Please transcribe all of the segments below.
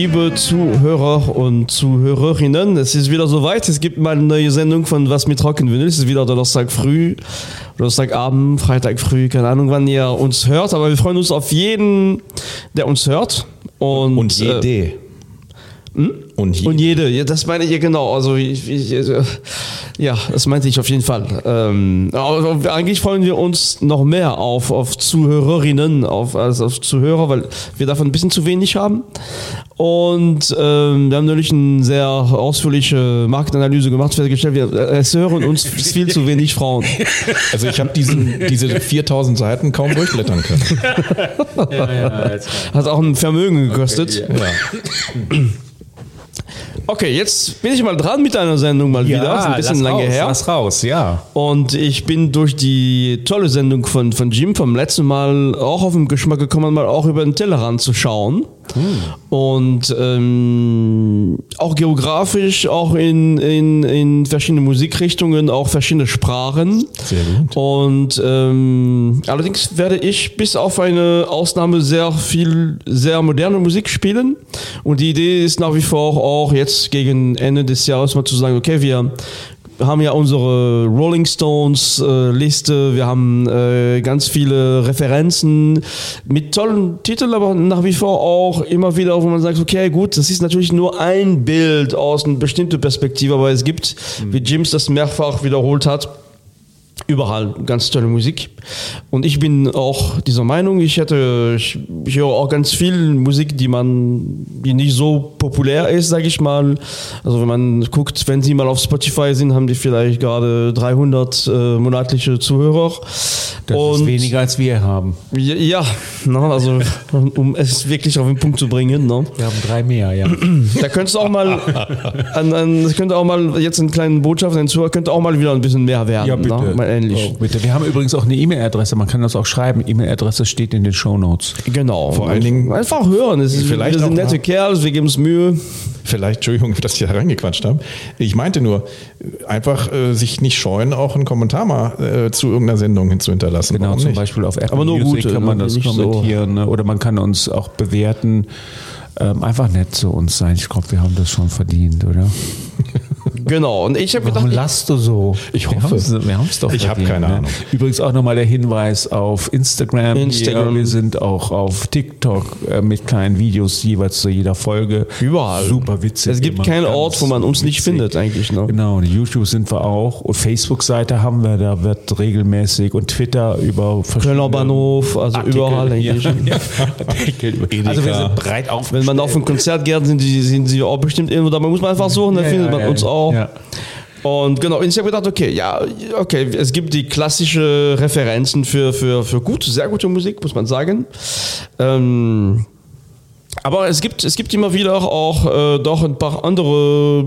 liebe Zuhörer und Zuhörerinnen, es ist wieder soweit. Es gibt mal eine neue Sendung von Was mit Rocken Vinyl. Es ist wieder Donnerstag früh, Donnerstagabend, Freitag früh, keine Ahnung, wann ihr uns hört. Aber wir freuen uns auf jeden, der uns hört. Und, Und jede. Äh, hm? Und jede. Und jede, das meine ich genau. Also ich, ich, äh, ja, das meinte ich auf jeden Fall. Ähm, aber eigentlich freuen wir uns noch mehr auf, auf Zuhörerinnen auf, als auf Zuhörer, weil wir davon ein bisschen zu wenig haben. Und ähm, wir haben natürlich eine sehr ausführliche Marktanalyse gemacht, festgestellt, wir, es hören uns viel zu wenig Frauen. Also ich habe diese 4000 Seiten kaum durchblättern können. Ja, ja, Hat auch ein Vermögen gekostet. Okay, Ja. Okay, jetzt bin ich mal dran mit einer Sendung mal wieder. Ist ein bisschen lange raus, her. Lass raus, ja. Und ich bin durch die tolle Sendung von, von Jim vom letzten Mal auch auf den Geschmack gekommen, mal auch über den Tellerrand zu schauen. Und ähm, auch geografisch, auch in, in, in verschiedene Musikrichtungen, auch verschiedene Sprachen. Sehr gut. Und ähm, allerdings werde ich bis auf eine Ausnahme sehr viel, sehr moderne Musik spielen. Und die Idee ist nach wie vor auch jetzt gegen Ende des Jahres mal zu sagen, okay, wir haben ja unsere Rolling Stones äh, Liste, wir haben äh, ganz viele Referenzen mit tollen Titeln, aber nach wie vor auch immer wieder, wo man sagt, okay, gut, das ist natürlich nur ein Bild aus einer bestimmten Perspektive, aber es gibt, wie Jims das mehrfach wiederholt hat, überall ganz tolle Musik. Und ich bin auch dieser Meinung, ich hätte, ich, ich höre auch ganz viel Musik, die man, die nicht so populär ist, sage ich mal. Also wenn man guckt, wenn sie mal auf Spotify sind, haben die vielleicht gerade 300 äh, monatliche Zuhörer. Das ist weniger als wir haben. Ja, ja ne, also um es wirklich auf den Punkt zu bringen. Ne. Wir haben drei mehr, ja. Da könntest du auch mal, an, an, könnte auch mal jetzt eine kleine Botschaft, ein Zuhörer könnte auch mal wieder ein bisschen mehr werden. Ja, bitte. Ne? Ähnlich. Oh, bitte. Wir haben übrigens auch eine E-Mail-Adresse, man kann das auch schreiben. E-Mail-Adresse steht in den Shownotes. Genau. Vor allen Dingen- einfach hören. Es ist, Vielleicht wir sind auch nette mal- Kerls, wir geben uns Mühe. Vielleicht, Entschuldigung, dass ich da reingequatscht habe. Ich meinte nur, einfach äh, sich nicht scheuen, auch einen Kommentar mal äh, zu irgendeiner Sendung hin zu hinterlassen. Genau, Warum zum nicht? Beispiel auf Apple Aber nur Music gute, kann man ne? das Nicht so- kommentieren ne? oder man kann uns auch bewerten. Ähm, einfach nett zu uns sein. Ich glaube, wir haben das schon verdient, oder? Genau. Und ich habe gedacht, Warum lachst du so? Ich hoffe. Wir haben es doch Ich hab verdient, keine ne? Ahnung. Übrigens auch nochmal der Hinweis auf Instagram. Instagram. Wir sind auch auf TikTok äh, mit kleinen Videos jeweils zu jeder Folge. Überall. Super witzig. es gibt keinen Ort, wo man uns nicht witzig. findet eigentlich. Ne? Genau, und YouTube sind wir auch. Und Facebook-Seite haben wir, da wird regelmäßig und Twitter über Kölner Bahnhof, also Artikel, überall eigentlich. Ja, ja. Also wir sind breit auf. Wenn man auf ein Konzert geht, sind, die, sind sie auch bestimmt irgendwo da. Man muss man einfach suchen, dann Ja, findet man uns auch. Ja. Und genau, und ich habe gedacht, okay, ja, okay, es gibt die klassische Referenzen für, für, für gute, sehr gute Musik, muss man sagen. Ähm, aber es gibt, es gibt immer wieder auch äh, doch ein paar andere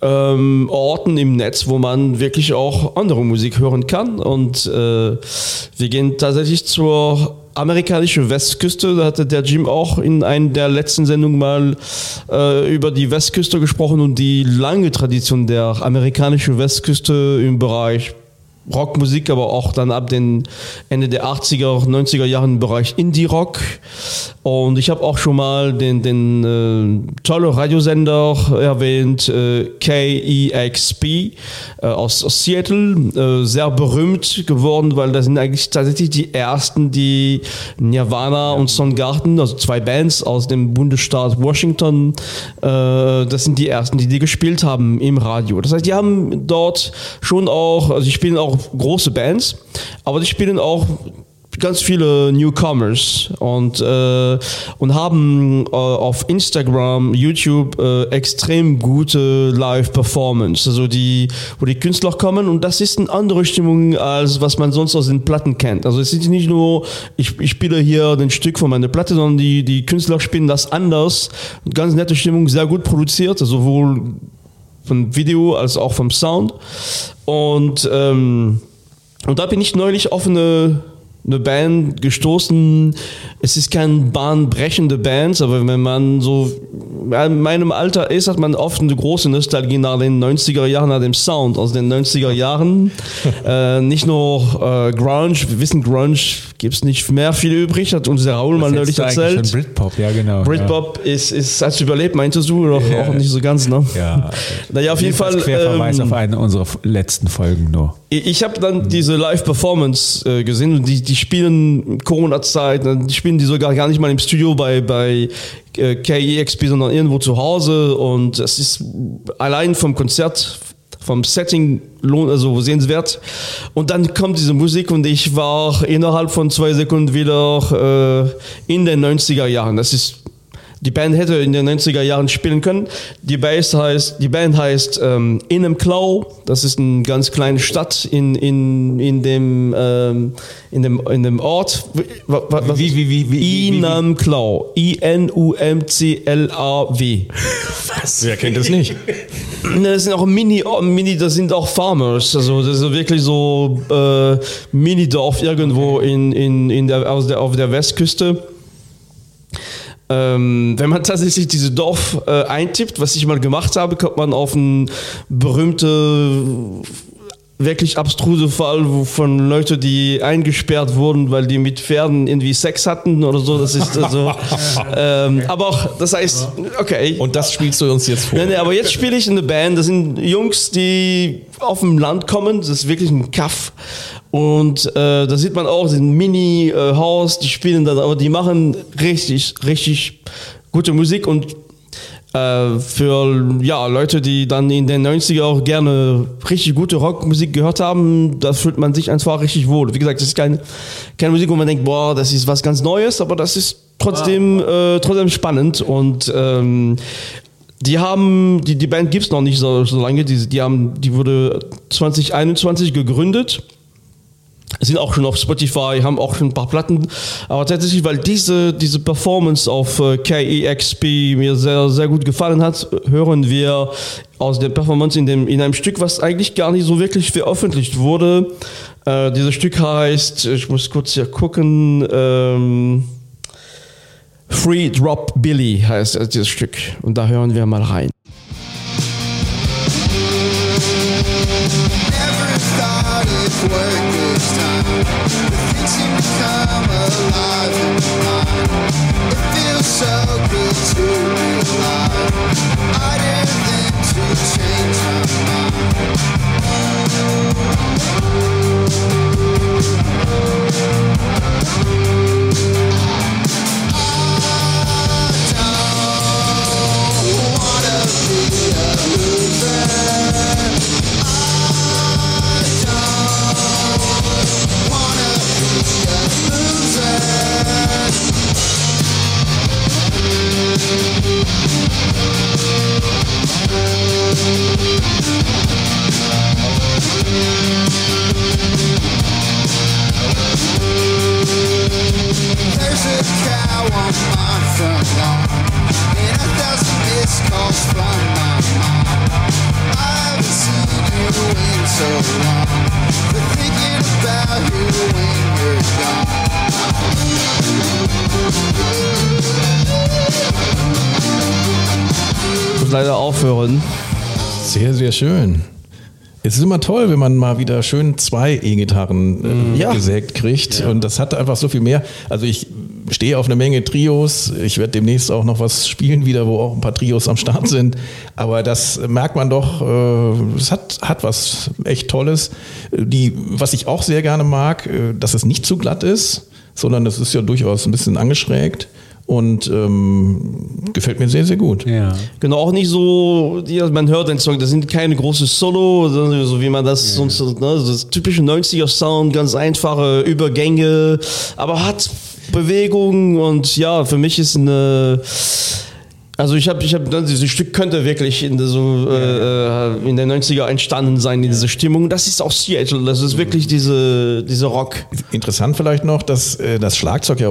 ähm, Orten im Netz, wo man wirklich auch andere Musik hören kann. Und äh, wir gehen tatsächlich zur amerikanischen Westküste. Da hatte der Jim auch in einer der letzten Sendungen mal äh, über die Westküste gesprochen und die lange Tradition der amerikanischen Westküste im Bereich Rockmusik, aber auch dann ab den Ende der 80er, 90er Jahren im Bereich Indie-Rock. Und ich habe auch schon mal den, den äh, tolle Radiosender erwähnt, äh, KEXP äh, aus, aus Seattle, äh, sehr berühmt geworden, weil das sind eigentlich tatsächlich die ersten, die Nirvana und Soundgarden, also zwei Bands aus dem Bundesstaat Washington, äh, das sind die ersten, die die gespielt haben im Radio. Das heißt, die haben dort schon auch, also die spielen auch große Bands, aber die spielen auch ganz viele Newcomers und, äh, und haben äh, auf Instagram, YouTube äh, extrem gute Live-Performance, also die, wo die Künstler kommen und das ist eine andere Stimmung, als was man sonst aus den Platten kennt. Also es ist nicht nur, ich, ich spiele hier ein Stück von meiner Platte, sondern die, die Künstler spielen das anders. Ganz nette Stimmung, sehr gut produziert, also sowohl vom Video als auch vom Sound. Und, ähm, und da bin ich neulich auf eine, eine Band gestoßen. Es ist keine bahnbrechende Band, aber wenn man so in meinem Alter ist, hat man oft eine große Nostalgie nach den 90er Jahren, nach dem Sound aus den 90er Jahren. äh, nicht nur äh, Grunge, wir wissen, Grunge gibt es nicht mehr viel übrig, hat uns der Raoul mal neulich erzählt. Schon Britpop, ja genau. Britpop ist, ist, hat's überlebt, meintest du? Oder Ja. auch nicht so ganz, ne? Ja. Naja, auf jeden Fall. Querverweis ähm, auf eine unserer letzten Folgen nur. Ich ich habe dann diese Live-Performance äh, gesehen und die, die spielen Corona-Zeit, ne, die spielen die sogar gar nicht mal im Studio bei, bei äh, KEXP, sondern irgendwo zu Hause und es ist allein vom Konzert, vom Setting lohnt, also sehenswert. Und dann kommt diese Musik und ich war innerhalb von zwei Sekunden wieder äh, in den 90er Jahren. Das ist die Band hätte in den 90er Jahren spielen können. Die, Base heißt, die Band heißt ähm, Innemklau. Das ist eine ganz kleine Stadt in, in, in, dem, ähm, in, dem, in dem Ort. Wa- wa- was- Wie- wie- wie- wie- wie- wie- Innemklau. I-N-U-M-C-L-A-W. Wer kennt es nicht? Ne, Das sind auch Mini, Mini, das sind auch Farmers. Also das ist wirklich so äh, Mini-Dorf irgendwo in, in, in der, aus der, auf der Westküste. Ähm, wenn man tatsächlich diese Dorf äh, eintippt, was ich mal gemacht habe, kommt man auf einen berühmte wirklich abstruse Fall von Leuten, die eingesperrt wurden, weil die mit Pferden irgendwie Sex hatten oder so. Das ist also, ähm, aber auch, das heißt, okay. Und das spielst du uns jetzt vor. Nee, nee, aber jetzt spiele ich in der Band. Das sind Jungs, die auf dem Land kommen. Das ist wirklich ein Kaff. Und äh, da sieht man auch, ein Mini-Haus. Die spielen dann, aber die machen richtig, richtig gute Musik. Und äh, für ja, Leute, die dann in den 90er auch gerne richtig gute Rockmusik gehört haben, da fühlt man sich einfach richtig wohl. Wie gesagt, das ist keine, keine Musik, wo man denkt, boah, das ist was ganz Neues, aber das ist trotzdem, äh, trotzdem spannend und ähm, die haben, die, die Band gibt's noch nicht so, so lange, die, die, haben, die wurde 2021 gegründet sind auch schon auf Spotify, haben auch schon ein paar Platten. Aber tatsächlich, weil diese, diese Performance auf äh, KEXP mir sehr, sehr gut gefallen hat, hören wir aus der Performance in, dem, in einem Stück, was eigentlich gar nicht so wirklich veröffentlicht wurde. Äh, dieses Stück heißt, ich muss kurz hier gucken, ähm, Free Drop Billy heißt äh, dieses Stück. Und da hören wir mal rein. Work this time. The things seem to come alive in my mind. It feels so good to be alive. I Sehr, schön. Es ist immer toll, wenn man mal wieder schön zwei E-Gitarren äh, Ja. gesägt kriegt. Und das hat einfach so viel mehr. Also ich stehe auf eine Menge Trios. Ich werde demnächst auch noch was spielen wieder, wo auch ein paar Trios am Start sind. Aber das merkt man doch, äh, es hat, hat was echt Tolles. Die, was ich auch sehr gerne mag, äh, dass es nicht zu glatt ist, sondern es ist ja durchaus ein bisschen angeschrägt. Und ähm, gefällt mir sehr, sehr gut. Ja. Genau, auch nicht so, die, man hört den Song, das sind keine großen Solo, so wie man das sonst, ne, so das typische 90er Sound, ganz einfache Übergänge, aber hat Bewegung und ja, für mich ist eine, also ich habe, ich habe, dieses Stück könnte wirklich in der, so, äh, in den 90er entstanden sein, in dieser Stimmung. Das ist auch Seattle, das ist wirklich diese, diese Rock. Interessant vielleicht noch, dass äh, das Schlagzeug ja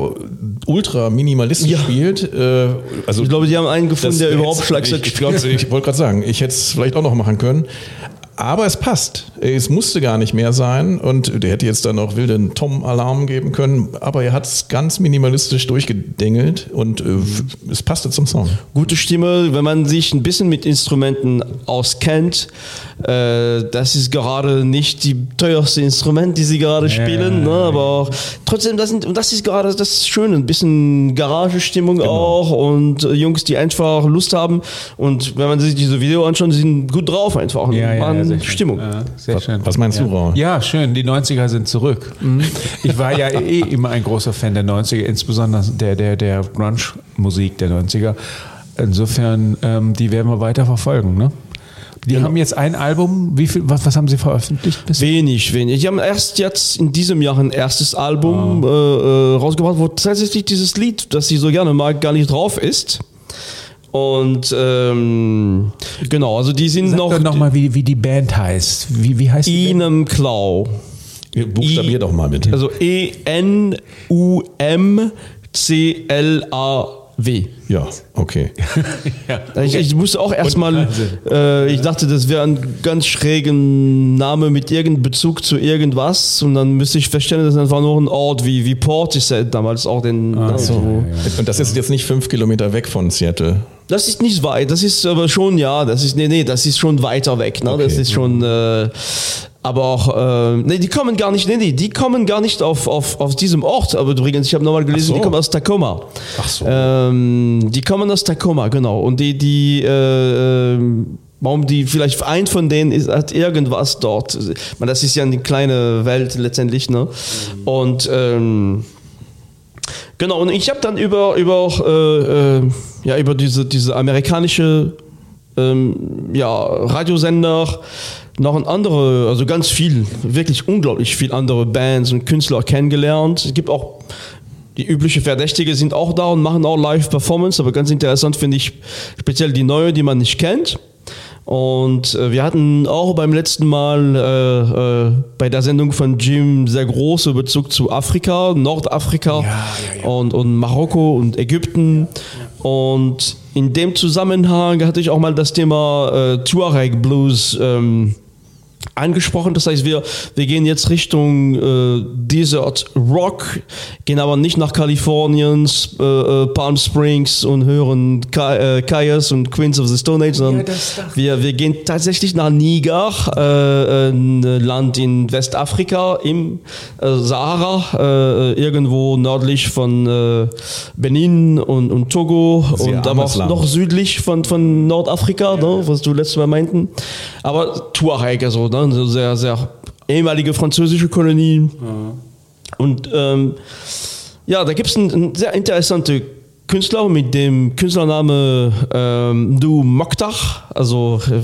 ultra minimalistisch Ja. spielt. Äh, also Ich glaube, die haben einen gefunden, der überhaupt Schlagzeug ich, ich, ich wollte gerade sagen, ich hätte es vielleicht auch noch machen können. Aber es passt. Es musste gar nicht mehr sein und der hätte jetzt dann auch wilden Tom-Alarm geben können, aber er hat es ganz minimalistisch durchgedengelt und äh, es passte zum Song. Gute Stimme, wenn man sich ein bisschen mit Instrumenten auskennt. Äh, das ist gerade nicht die teuerste Instrument, die sie gerade spielen, ne? aber auch, trotzdem, das, sind, und das ist gerade das Schöne, ein bisschen Garagestimmung auch und äh, Jungs, die einfach Lust haben und wenn man sich diese Video anschaut, sind gut drauf einfach. und Ja, ja, sehr. Stimmung. Ja, sehr schön. Was meinst ja. du, Raul? Ja, schön. Die 90er sind zurück. Ich war ja eh immer ein großer Fan der 90er, insbesondere der, der, der Grunge-Musik der 90er. Insofern, ähm, die werden wir weiter verfolgen. Ne? Die haben jetzt ein Album. Wie viel, was, was haben sie veröffentlicht? Bis Wenig, wenig. Die haben erst jetzt in diesem Jahr ein erstes Album äh, äh, rausgebracht, wo tatsächlich dieses Lied, das sie so gerne mag, gar nicht drauf ist. Und ähm, genau, also die sind Sag noch doch noch mal, wie, wie die Band heißt. Wie, wie heißt die? Band? Inem Klau. Buchstabier I- doch mal bitte. Also E-N-U-M-C-L-A-W. Ja, okay. Ich, ich musste auch erstmal, äh, ich dachte, das wäre ein ganz schrägen Name mit irgendeinem Bezug zu irgendwas und dann müsste ich feststellen, das ist einfach nur ein Ort wie, wie Portishead damals auch den. ne, so. Und das ist jetzt nicht fünf Kilometer weg von Seattle. Das ist nicht weit, das ist aber schon, ja, das ist, nee, nee, das ist schon weiter weg, ne? das Okay. ist schon, äh, aber auch, äh, nee, die kommen gar nicht, nee, nee, die kommen gar nicht auf, auf, auf diesem Ort, aber übrigens, ich habe nochmal gelesen, so. die kommen aus Tacoma. Ach so. Ähm, die kommen aus Tacoma, genau, und die, die, äh, ähm, Warum die, vielleicht ein von denen ist, hat irgendwas dort. Man, das ist ja eine kleine Welt letztendlich, ne? Und ähm, Genau, und ich habe dann über, über, äh, äh, ja, über diese, diese amerikanische ähm, ja, Radiosender noch ein andere, also ganz viel, wirklich unglaublich viel andere Bands und Künstler kennengelernt. Es gibt auch die übliche Verdächtige sind auch da und machen auch Live-Performance, aber ganz interessant finde ich speziell die neue, die man nicht kennt. Und äh, wir hatten auch beim letzten Mal äh, äh, bei der Sendung von Jim sehr große Bezug zu Afrika, Nordafrika Und, und Marokko und Ägypten. Und in dem Zusammenhang hatte ich auch mal das Thema äh, Tuareg Blues ähm, angesprochen. Das heißt, wir, wir gehen jetzt Richtung äh, Desert Rock, gehen aber nicht nach Kalifornien, äh, äh, Palm Springs und hören Ka äh, Kaias und Queens of the Stone Age, sondern wir, wir gehen tatsächlich nach Niger, äh, ein Land in Westafrika, im äh, Sahara, äh, irgendwo nördlich von äh, Benin und, und Togo Sehr und aber auch Land. noch südlich von, von Nordafrika, ne, was du letztes Mal meinten. Aber Tuareg, also ne, so sehr, sehr ehemalige französische Kolonie. Und ähm, ja, da gibt es einen, einen sehr interessanten Künstler mit dem Künstlername ähm, Du Mokhtar. Also äh,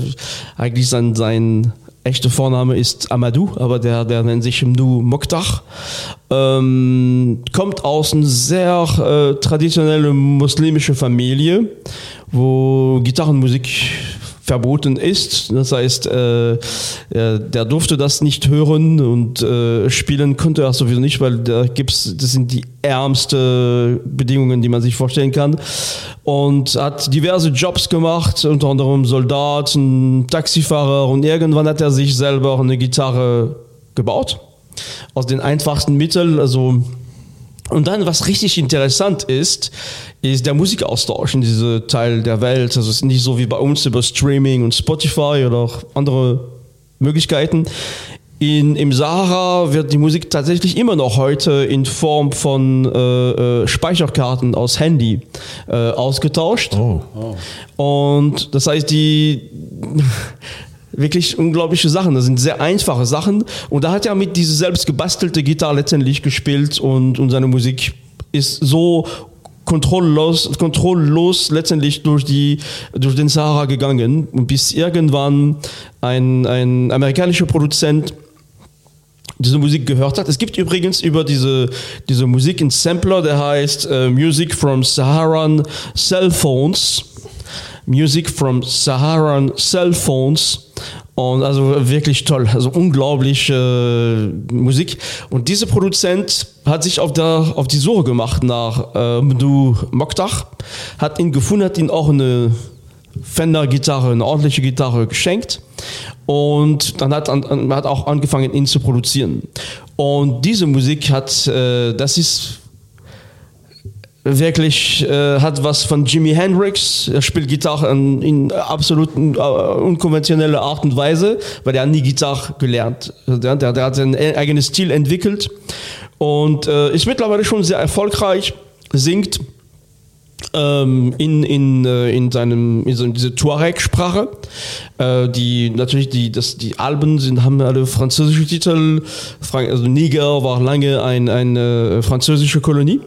eigentlich sein, sein echter Vorname ist Amadou, aber der, der nennt sich Du Mokhtar. Ähm, kommt aus einer sehr äh, traditionellen muslimischen Familie, wo Gitarrenmusik verboten ist. Das heißt, äh, äh, der durfte das nicht hören und äh, spielen konnte er sowieso nicht, weil da gibt's, das sind die ärmste Bedingungen, die man sich vorstellen kann. Und hat diverse Jobs gemacht, unter anderem Soldat, ein Taxifahrer und irgendwann hat er sich selber eine Gitarre gebaut. Aus den einfachsten Mitteln, also und dann, was richtig interessant ist, ist der Musikaustausch in diesem Teil der Welt. Also es ist nicht so wie bei uns über Streaming und Spotify oder auch andere Möglichkeiten. In, Im Sahara wird die Musik tatsächlich immer noch heute in Form von äh, äh, Speicherkarten aus Handy äh, ausgetauscht. Oh. Und das heißt, die wirklich unglaubliche Sachen. Das sind sehr einfache Sachen. Und da hat er mit dieser selbst gebastelte Gitarre letztendlich gespielt und, und seine Musik ist so kontrolllos, kontrolllos letztendlich durch, die, durch den Sahara gegangen. Bis irgendwann ein, ein amerikanischer Produzent diese Musik gehört hat. Es gibt übrigens über diese, diese Musik einen Sampler, der heißt äh, Music from Saharan Cell Phones. Music from Saharan Cell Phones. Und also wirklich toll, also unglaublich äh, Musik. Und dieser Produzent hat sich auf, der, auf die Suche gemacht nach äh, Mdu Mokhtar, hat ihn gefunden, hat ihn auch eine Fender-Gitarre, eine ordentliche Gitarre geschenkt. Und dann hat an, an, hat auch angefangen, ihn zu produzieren. Und diese Musik hat, äh, das ist wirklich äh, hat was von Jimi Hendrix. Er spielt Gitarre in, in absolut äh, unkonventioneller Art und Weise, weil er hat nie Gitarre gelernt. Der, der, der hat sein eigenes Stil entwickelt und äh, ist mittlerweile schon sehr erfolgreich, singt ähm, in, in, äh, in seinem in so diese Tuareg-Sprache. Äh, die natürlich die das die Alben sind haben alle französische Titel. Frank, also Niger war lange ein, eine französische Kolonie.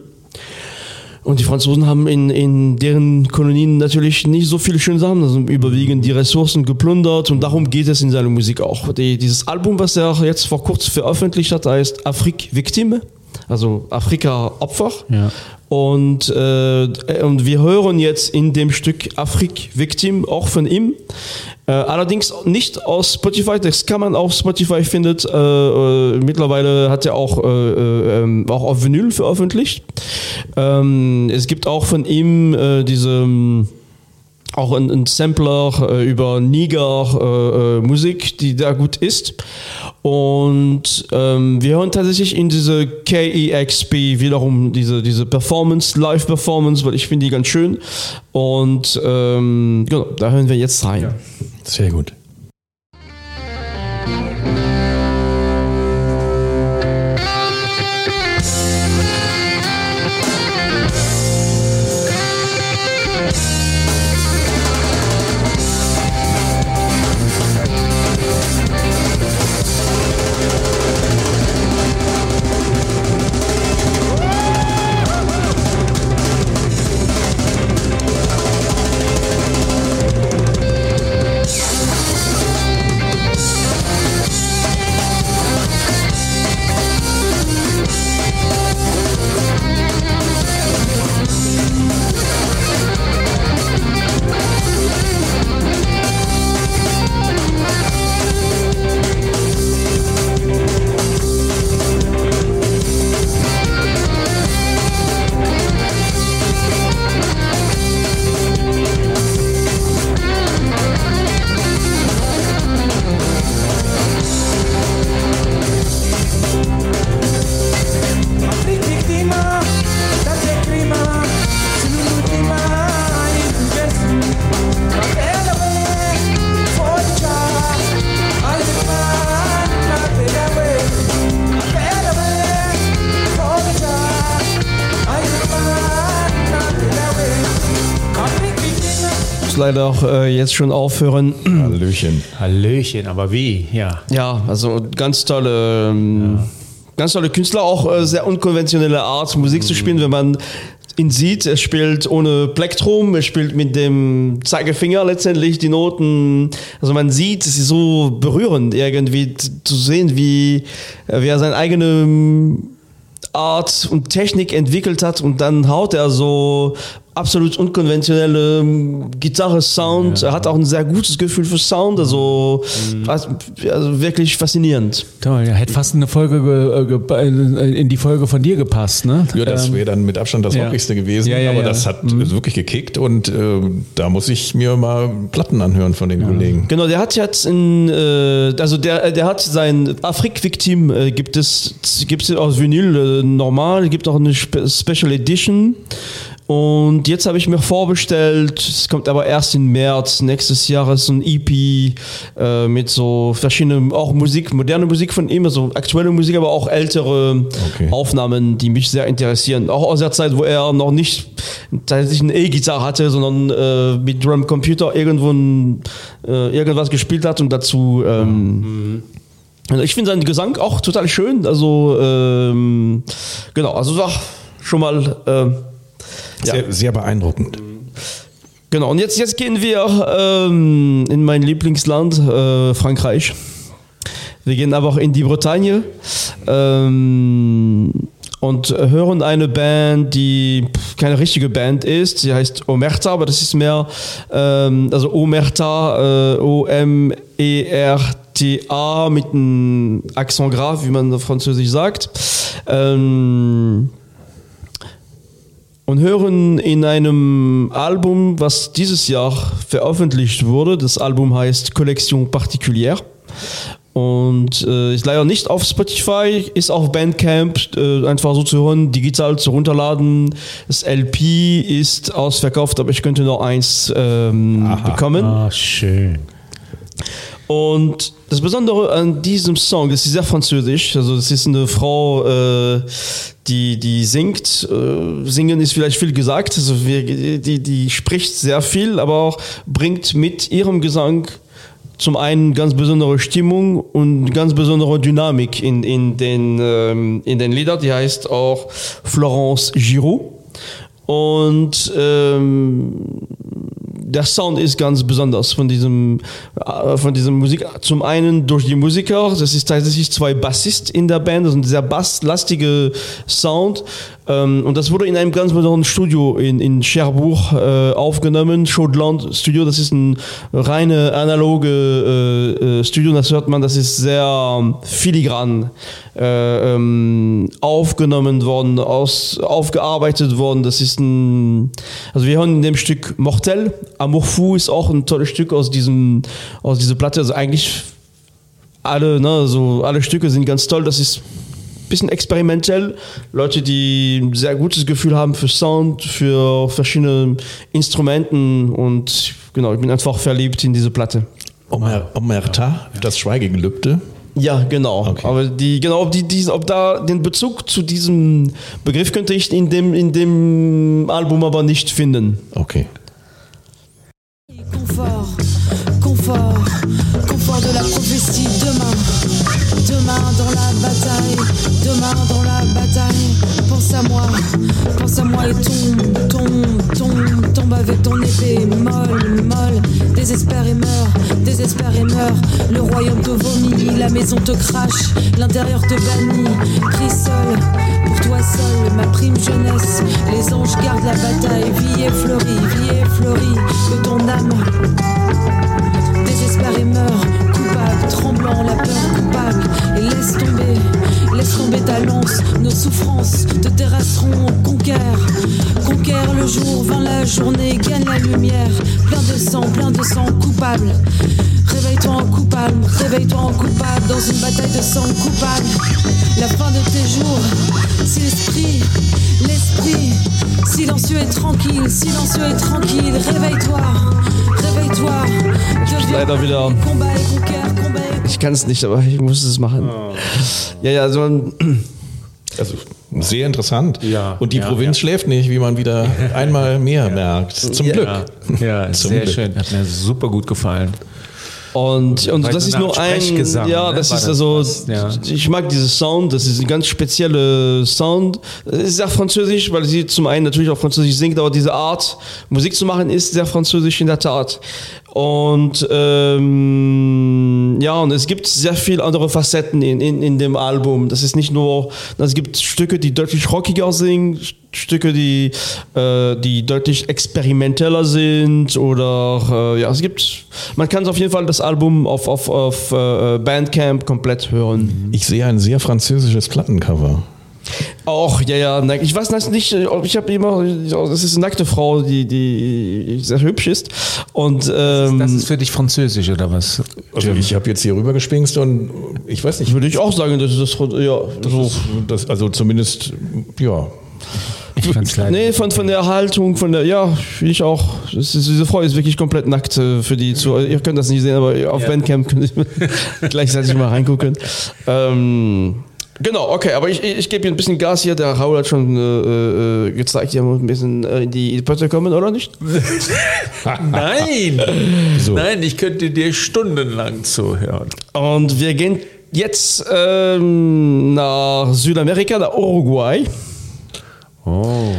Und die Franzosen haben in, in deren Kolonien natürlich nicht so viele schöne Sachen, also überwiegend die Ressourcen geplündert und darum geht es in seiner Musik auch. Die, dieses Album, was er jetzt vor kurzem veröffentlicht hat, heißt Afrique Victime, also Afrika Opfer. Ja. Und, äh, und wir hören jetzt in dem Stück Afrique Victim auch von ihm. Äh, allerdings nicht aus Spotify, das kann man auf Spotify findet. Äh, äh, mittlerweile hat er auch, äh, äh, ähm, auch auf Vinyl veröffentlicht. Ähm, es gibt auch von ihm diese auch ein, ein Sampler äh, über Niger äh, äh, Musik, die da gut ist. Und ähm, wir hören tatsächlich in diese KEXP wiederum diese, diese Performance, Live-Performance, weil ich finde die ganz schön. Und ähm, genau, da hören wir jetzt rein. Sehr gut. Leider auch äh, jetzt schon aufhören. Hallöchen. Hallöchen, aber wie? Ja. Ja, also ganz tolle, ähm, ganz tolle Künstler, auch äh, sehr unkonventionelle Art, Musik zu spielen, wenn man ihn sieht. Er spielt ohne Plektrum, er spielt mit dem Zeigefinger letztendlich die Noten. Also man sieht, es ist so berührend irgendwie zu sehen, wie, äh, wie er seine eigene Art und Technik entwickelt hat und dann haut er so absolut unkonventionelle ähm, Gitarre-Sound. Er hat auch ein sehr gutes Gefühl für Sound, also, also, also wirklich faszinierend. Toll, ja, hätte fast eine Folge ge, ge, in die Folge von dir gepasst, ne? Ja, das Ähm, wäre dann mit Abstand das ja. rockigste gewesen, Ja, ja, aber ja. das hat wirklich gekickt und äh, da muss ich mir mal Platten anhören von den Kollegen. Genau, der hat jetzt in, äh, also der, der hat sein Afrik-Victim, äh, gibt es, gibt es aus Vinyl äh, normal, gibt auch eine Spe Special Edition. Und jetzt habe ich mir vorbestellt, es kommt aber erst im März nächstes Jahres so ein EP äh, mit so verschiedenen, auch Musik, moderne Musik von ihm, also aktuelle Musik, aber auch ältere Okay. Aufnahmen, die mich sehr interessieren. Auch aus der Zeit, wo er noch nicht tatsächlich eine E-Gitarre hatte, sondern äh, mit Drum Computer irgendwo ein, äh, irgendwas gespielt hat und dazu. Ähm, also ich finde seinen Gesang auch total schön. Also ähm, genau, also war schon mal. Ähm, ja. Sehr, sehr beeindruckend. Genau, und jetzt, jetzt gehen wir ähm, in mein Lieblingsland, äh, Frankreich. Wir gehen aber auch in die Bretagne ähm, und hören eine Band, die keine richtige Band ist. Sie heißt Omerta, aber das ist mehr, ähm, also Omerta, äh, O-M-E-R-T-A mit einem Accent grave, wie man auf Französisch sagt. Ähm, und hören in einem Album, was dieses Jahr veröffentlicht wurde. Das Album heißt Collection Particulière. Und äh, ist leider nicht auf Spotify, ist auf Bandcamp äh, einfach so zu hören, digital zu runterladen. Das LP ist ausverkauft, aber ich könnte noch eins ähm, bekommen. Ah, schön. Und das Besondere an diesem Song, ist sehr französisch. Also es ist eine Frau, äh, die die singt. Äh, singen ist vielleicht viel gesagt. Also wir, die die spricht sehr viel, aber auch bringt mit ihrem Gesang zum einen ganz besondere Stimmung und ganz besondere Dynamik in, in, den, ähm, in den Liedern. Die heißt auch Florence Giraud. Und ähm, der Sound ist ganz besonders von diesem, äh, von diesem Musik. Zum einen durch die Musiker, das ist tatsächlich zwei Bassist in der Band, das ist ein sehr basslastige Sound. Ähm, und das wurde in einem ganz besonderen Studio in, in Cherbourg äh, aufgenommen, Chaudland Studio, das ist ein reine analoge äh, Studio, das hört man, das ist sehr filigran äh, ähm, aufgenommen worden, aus, aufgearbeitet worden. Das ist ein, also wir hören in dem Stück Mortel. Amour fou ist auch ein tolles Stück aus diesem, aus dieser Platte. Also eigentlich alle, ne, so alle Stücke sind ganz toll. Das ist ein bisschen experimentell. Leute, die ein sehr gutes Gefühl haben für Sound, für verschiedene Instrumenten und genau, ich bin einfach verliebt in diese Platte. Omer, Omerta, das Schweigegelübde. Ja, genau. Okay. Aber die, genau, ob, die, die, ob da den Bezug zu diesem Begriff könnte ich in dem, in dem Album aber nicht finden. Okay. Confort, confort, confort de la prophétie. Demain, demain dans la bataille, demain dans la bataille. Pense à moi, pense à moi et tombe, tombe, tombe, tombe avec ton épée molle, molle. Désespère et meurt, désespère et meurt. Le royaume te vomit, la maison te crache, l'intérieur te bannit. Crie seul, pour toi seul, ma prime jeunesse. Les anges gardent la bataille, vie est fleurie, vie est fleurie de ton âme. Désespère et meurt, coupable, tremblant, la peur coupable. Et laisse tomber, laisse tomber ta lance, nos souffrances te terrasseront, conquiert. Conquiert le jour, vint la journée, gagne la lumière. Plein de sang, plein de sang, coupable. Réveille-toi en coupable, réveille-toi en coupable, dans une bataille de sang coupable. La fin de tes jours, si l'esprit, l'esprit, silencieux et tranquille, silencieux et tranquille, réveille-toi, réveille-toi. Deviens combat et conquiert, combat et Ich kann es nicht, aber ich muss es machen. Ja, ja, also Also sehr interessant. Ja, Und die ja, Provinz schläft nicht, wie man wieder einmal mehr merkt. Zum Glück. Ja, Zum sehr Glück. schön. Hat mir super gut gefallen. Und, und das so ist nur ein, ja, ne? das ist das also, was? Ja. ich mag diesen Sound, das ist ein ganz spezieller Sound. Es ist sehr französisch, weil sie zum einen natürlich auch französisch singt, aber diese Art, Musik zu machen, ist sehr französisch in der Tat. Und ähm, ja, und es gibt sehr viele andere Facetten in, in, in dem Album. Das ist nicht nur, es gibt Stücke, die deutlich rockiger sind, Stücke, die, äh, die deutlich experimenteller sind oder äh, ja, es gibt, man kann auf jeden Fall das Album auf, auf, auf äh, Bandcamp komplett hören. Ich sehe ein sehr französisches Plattencover. Auch, ja, ja, ich weiß nicht, ob ich habe immer, das ist eine nackte Frau, die, die sehr hübsch ist und ähm, Das ist für dich französisch oder was? Also ich habe jetzt hier rüber gespingst und ich weiß nicht, würde ich auch sagen, das ist das, ja, so. das, also zumindest, ja. Ich kann's leider Nee, von, von der Haltung, von der, ja, ich auch. Das ist, diese Frau ist wirklich komplett nackt äh, für die zu. Ihr könnt das nicht sehen, aber auf Bandcamp könnt ihr gleichzeitig mal reingucken. Ähm, genau, okay, aber ich, ich, gebe hier ein bisschen Gas hier. Der Raul hat schon äh, äh, gezeigt, hier muss ein bisschen äh, in die Pötte kommen, oder nicht? Nein! Wieso? Nein, ich könnte dir stundenlang zuhören. Und wir gehen jetzt ähm, nach Südamerika, nach Uruguay. Oh.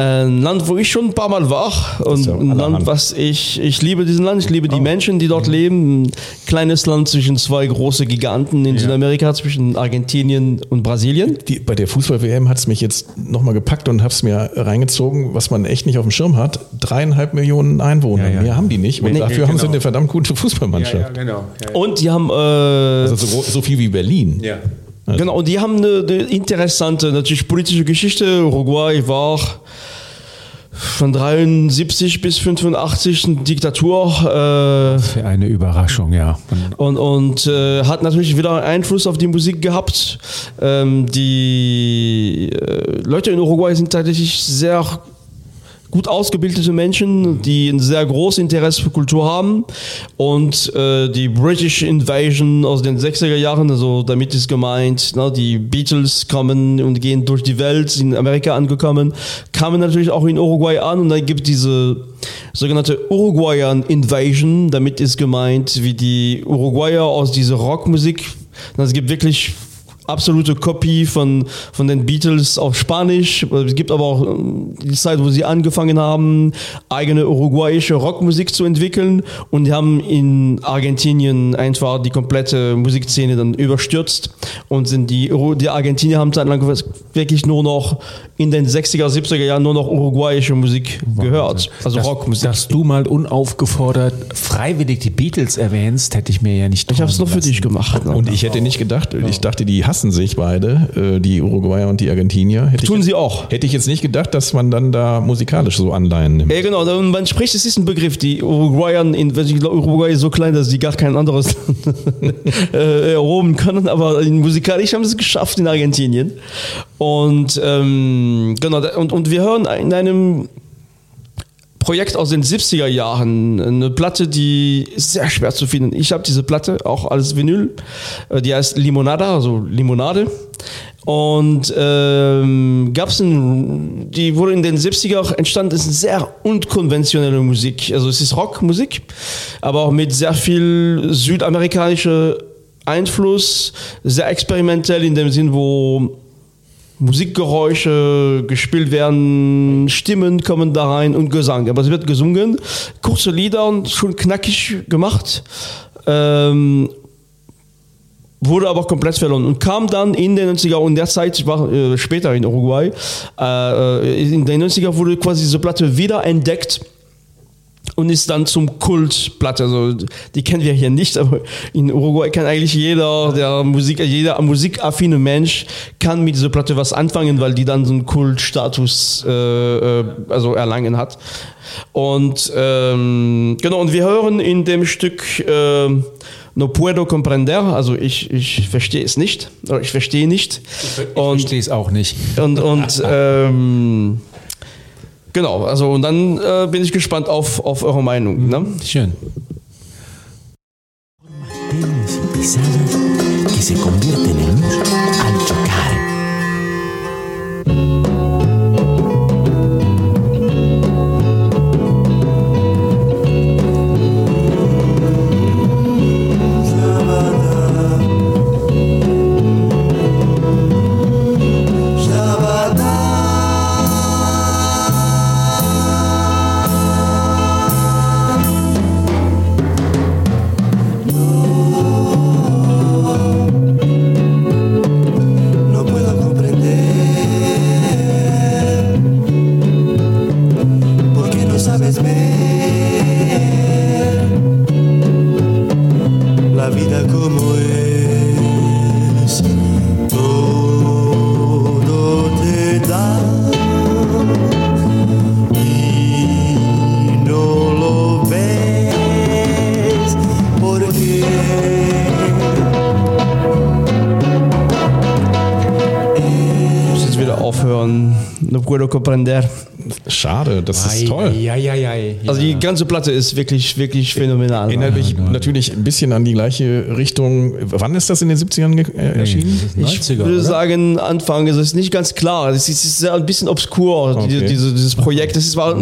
Ein Land, wo ich schon ein paar Mal war und ja ein Land, was ich, ich liebe diesen Land, ich liebe Oh. die Menschen, die Mhm. dort leben. Ein kleines Land zwischen zwei große Giganten in Südamerika, zwischen Argentinien und Brasilien. Die, bei der Fußball-WM hat es mich jetzt nochmal gepackt und habe es mir reingezogen, was man echt nicht auf dem Schirm hat. Dreieinhalb Millionen Einwohner. Ja, ja. Mehr haben die nicht. Und Nee, dafür haben sie genau. eine verdammt gute Fußballmannschaft. genau. Und die haben, äh, Also so, so viel wie Berlin. ja. genau, und die haben eine, eine interessante, natürlich politische Geschichte. Uruguay war von 73 bis 85 eine Diktatur. Äh, Für eine Überraschung, ja. und, und äh, hat natürlich wieder Einfluss auf die Musik gehabt. Ähm, die äh, Leute in Uruguay sind tatsächlich sehr gut ausgebildete Menschen, die ein sehr großes Interesse für Kultur haben. Und äh, die British Invasion aus den 60er Jahren, also damit ist gemeint, ne, die Beatles kommen und gehen durch die Welt, sind in Amerika angekommen, kamen natürlich auch in Uruguay an und dann gibt diese sogenannte Uruguayan Invasion, damit ist gemeint, wie die Uruguayer aus dieser Rockmusik, es gibt wirklich absolute Kopie von, von den Beatles auf Spanisch. Es gibt aber auch ähm, die Zeit, wo sie angefangen haben, eigene uruguayische Rockmusik zu entwickeln und die haben in Argentinien einfach die komplette Musikszene dann überstürzt und sind die, die Argentinier haben zeitlang wirklich nur noch in den 60er, 70er Jahren nur noch uruguayische Musik gehört. Also dass, Rockmusik. Dass du mal unaufgefordert freiwillig die Beatles erwähnst, hätte ich mir ja nicht ich habe es nur für dich gemacht. Und ich hätte nicht gedacht, ich dachte, die hassen sich beide, äh, die Uruguayer und die Argentinier. Hätte Tun sie auch. Hätte ich jetzt nicht gedacht, dass man dann da musikalisch so Anleihen nimmt. Ja, genau. Und man spricht, es ist ein Begriff. Die Uruguayer, in, ich glaube, Uruguay ist so klein, dass sie gar kein anderes äh, erhoben können, aber musikalisch haben sie es geschafft in Argentinien. Und ähm, genau, und, und wir hören in einem Projekt aus den 70er Jahren, eine Platte, die ist sehr schwer zu finden. Ich habe diese Platte auch als Vinyl, äh, die heißt Limonada, also Limonade. Und ähm, gab es die wurde in den 70er entstanden, ist sehr unkonventionelle Musik. Also es ist Rockmusik, aber auch mit sehr viel südamerikanischer Einfluss, sehr experimentell in dem Sinn, wo Musikgeräusche gespielt werden, Stimmen kommen da rein und Gesang. Aber es wird gesungen, kurze Lieder und schon knackig gemacht. Ähm, wurde aber komplett verloren und kam dann in den 90er und der Zeit, ich war äh, später in Uruguay, äh, in den 90er wurde quasi diese Platte wieder entdeckt und ist dann zum Kultplatte. Also die kennen wir hier nicht, aber in Uruguay kann eigentlich jeder, der Musik, jeder musikaffine Mensch kann mit dieser Platte was anfangen, weil die dann so einen Kultstatus äh, äh, also erlangen hat. Und ähm, genau, und wir hören in dem Stück äh, No puedo comprender, also ich, ich verstehe es nicht, oder ich verstehe nicht. Ich Und verstehe es auch nicht. und, und ähm, genau, also und dann äh, bin ich gespannt auf, auf eure Meinung. Ne? Schön. No puedo comprender. Schade, das ist toll. Ja, ja, ja. Also die ganze Platte ist wirklich, wirklich phänomenal. Erinnert mich natürlich ein bisschen an die gleiche Richtung. Wann ist das in den 70ern ge- äh, erschienen? Ich 90er, würde oder? sagen, Anfang, also es ist nicht ganz klar. Es ist, ein bisschen obskur, Okay. diese, diese, dieses Projekt. Es ist, war,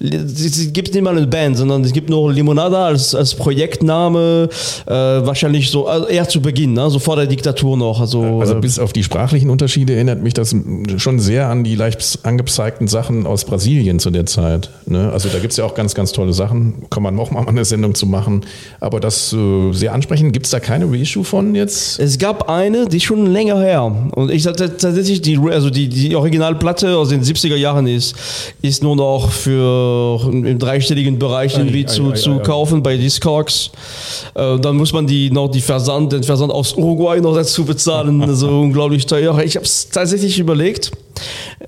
es gibt nicht mal eine Band, sondern es gibt nur Limonada als, als Projektname, äh, wahrscheinlich so also eher zu Beginn, ne? so vor der Diktatur noch. Also, Also äh, bis auf die sprachlichen Unterschiede erinnert mich das schon sehr an die leicht angezeigten Sachen aus Brasilien zu der Zeit. Ne? Also da gibt es ja auch ganz, ganz tolle Sachen. Kann man auch mal eine Sendung zu machen. Aber das äh, sehr ansprechend. Gibt es da keine Reissue von jetzt? Es gab eine, die schon länger her. Und ich hatte tatsächlich die, also die, die Originalplatte aus den 70er Jahren ist, ist nur noch für im dreistelligen Bereich irgendwie zu, ei, zu ei, ei. kaufen bei Discogs. Äh, dann muss man die noch die Versand, den Versand aus Uruguay noch dazu bezahlen. Also unglaublich teuer. Ich habe es tatsächlich überlegt.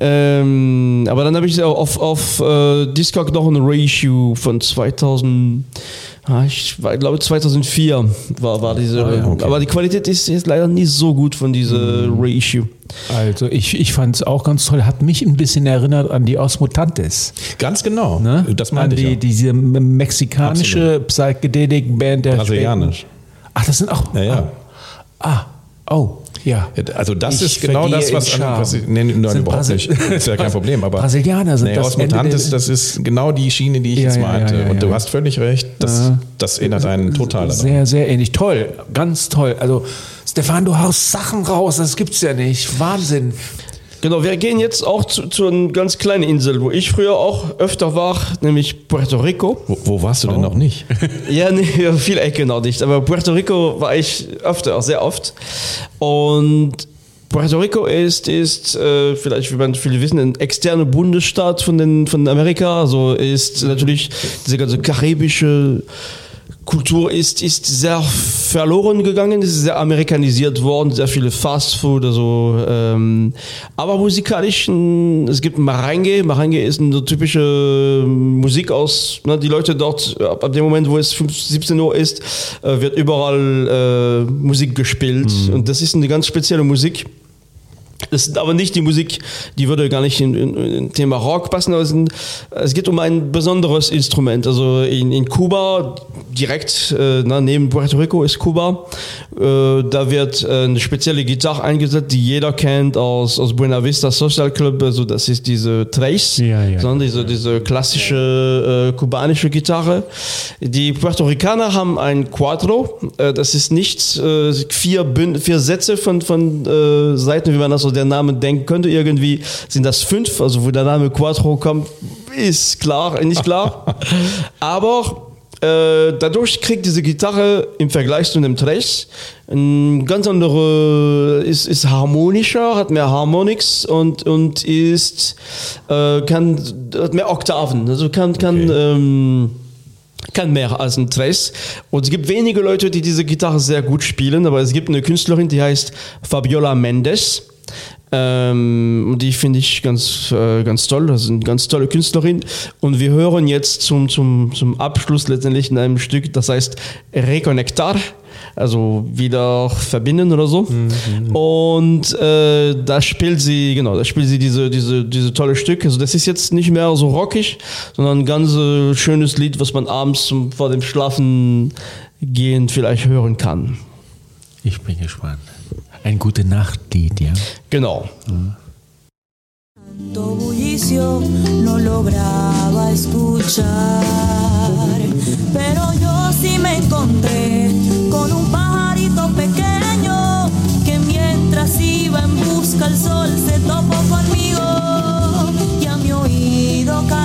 Ähm, aber dann habe ich auch auf, auf äh, Discog noch ein Reissue von 2000. ah, Ich war- glaube 2004 war, war diese. Ah, ja, okay. Aber die Qualität ist, ist leider nicht so gut von dieser Reissue. Also ich, ich fand es auch ganz toll, hat mich ein bisschen erinnert an die Osmutantes. Ganz genau. Ne? Das an meinte die, ich. auch. diese mexikanische Psychedelic-Band der Brasilianisch. späten- Ach, das sind auch. Ja, ja. Ah, oh, ja. Also das Ich ist genau das, was, Charme. was ich, nee, nein, überhaupt Brasil- nicht. Ist ja kein Problem. Aber Brasilianer sind nee, das Mutantes, das ist genau die Schiene, die ich Ja, jetzt meinte. ja, ja, Und du hast völlig recht. Das, das erinnert einen total daran. Sehr, sehr ähnlich. Toll, ganz toll. Also, Stefan, du haust Sachen raus, das gibt's ja nicht. Wahnsinn. Genau, wir gehen jetzt auch zu, zu einer ganz kleinen Insel, wo ich früher auch öfter war, nämlich Puerto Rico. Wo, wo warst du denn noch nicht? Ja, nee, viele Ecken noch nicht. Aber Puerto Rico war ich öfter, sehr oft. Und Puerto Rico ist, ist äh, vielleicht, wie man viele wissen, ein externer Bundesstaat von, den, von Amerika. Also ist natürlich diese ganze karibische Kultur ist, ist sehr verloren gegangen, ist sehr amerikanisiert worden, sehr viele Fast Food, also, ähm, aber musikalisch, es gibt Marange, Marange ist eine typische Musik aus, ne, die Leute dort, ab, dem Moment, wo es 15, 17 Uhr ist, äh, wird überall äh, Musik gespielt und das ist eine ganz spezielle Musik. Das ist aber nicht die Musik, die würde gar nicht in, in, in Thema Rock passen, aber es, sind, es geht um ein besonderes Instrument. Also in, in Kuba, direkt äh, na, neben Puerto Rico ist Kuba, äh, da wird äh, eine spezielle Gitarre eingesetzt, die jeder kennt aus, aus Buena Vista Social Club. Also das ist diese Trace, Ja, ja. sondern diese, diese klassische äh, kubanische Gitarre. Die Puerto Ricaner haben ein Quattro. Äh, das ist nicht äh, vier, Bün vier Sätze von, von Seiten, wie man das so der Name denken könnte. Irgendwie sind das fünf. Also wo der Name Quattro kommt, ist klar, nicht klar. Aber äh, dadurch kriegt diese Gitarre im Vergleich zu einem Trash ein ganz andere, ist, ist harmonischer, hat mehr Harmonics und, und ist, äh, kann, hat mehr Oktaven, also kann, kann, ähm, kann mehr als ein Trash. Und es gibt wenige Leute, die diese Gitarre sehr gut spielen, aber es gibt eine Künstlerin, die heißt Fabiola Mendes. Ähm, und die finde ich ganz, äh, ganz toll. Das ist eine ganz tolle Künstlerin. Und wir hören jetzt zum, zum, zum Abschluss letztendlich in einem Stück, das heißt Reconectar. Also wieder verbinden oder so. Und äh, da spielt sie, genau, da spielt sie diese, diese, diese tolle Stück. Also das ist jetzt nicht mehr so rockig, sondern ein ganz äh, schönes Lied, was man abends zum, vor dem Schlafen gehen vielleicht hören kann. Ich bin gespannt. Ein gute Nachtlied, ja. Genau. Bullicio no lograba escuchar, pero yo sí me encontré con un pajarito pequeño que mientras iba en busca al sol se topó conmigo y a mi oído cantó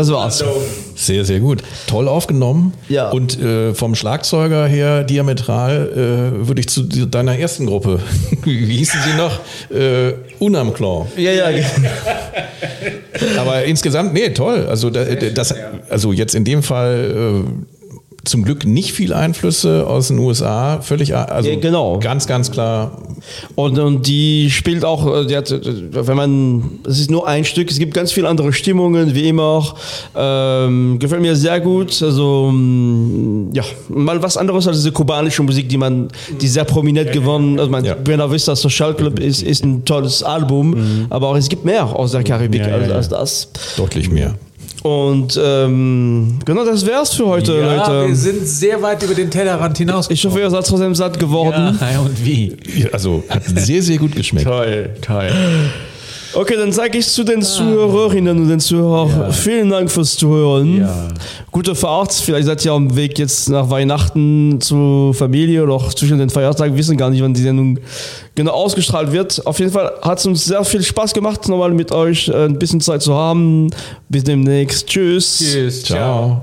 Das war's. Sehr, sehr gut. Toll aufgenommen. Ja. Und äh, vom Schlagzeuger her diametral äh, würde ich zu deiner ersten Gruppe, wie hießen sie noch? Äh, Unam Claw. Ja, ja, Aber insgesamt, nee, toll. Also, da, das, also jetzt in dem Fall äh, zum Glück nicht viel Einflüsse aus den USA. Völlig, also Ja, genau. ganz, ganz klar. Und, und die spielt auch, äh, die hat, äh, wenn man, es ist nur ein Stück, es gibt ganz viele andere Stimmungen, wie immer. Ähm, gefällt mir sehr gut. Also, mm, ja, mal was anderes als diese kubanische Musik, die man, die sehr prominent gewonnen, also mein Ja. Buena Vista Social Club ist, ist ein tolles Album, aber auch es gibt mehr aus der Karibik Ja, ja, als, als das. Deutlich mehr. Und ähm, genau, das wär's für heute, Ja, wir Leute. sind sehr weit über den Tellerrand hinaus. Ich hoffe, ihr seid trotzdem satt geworden. ja, und wie? Also hat sehr, sehr gut geschmeckt. Toll, toll. Okay, dann sage ich zu den Zuhörerinnen und den Zuhörern vielen Dank fürs Zuhören. Ja. Gute Fahrt. Vielleicht seid ihr am Weg jetzt nach Weihnachten zur Familie oder auch zwischen den Feiertagen. Wir wissen gar nicht, wann die Sendung genau ausgestrahlt wird. Auf jeden Fall hat es uns sehr viel Spaß gemacht, nochmal mit euch äh, ein bisschen Zeit zu haben. Bis demnächst. Tschüss. Tschüss. Ciao.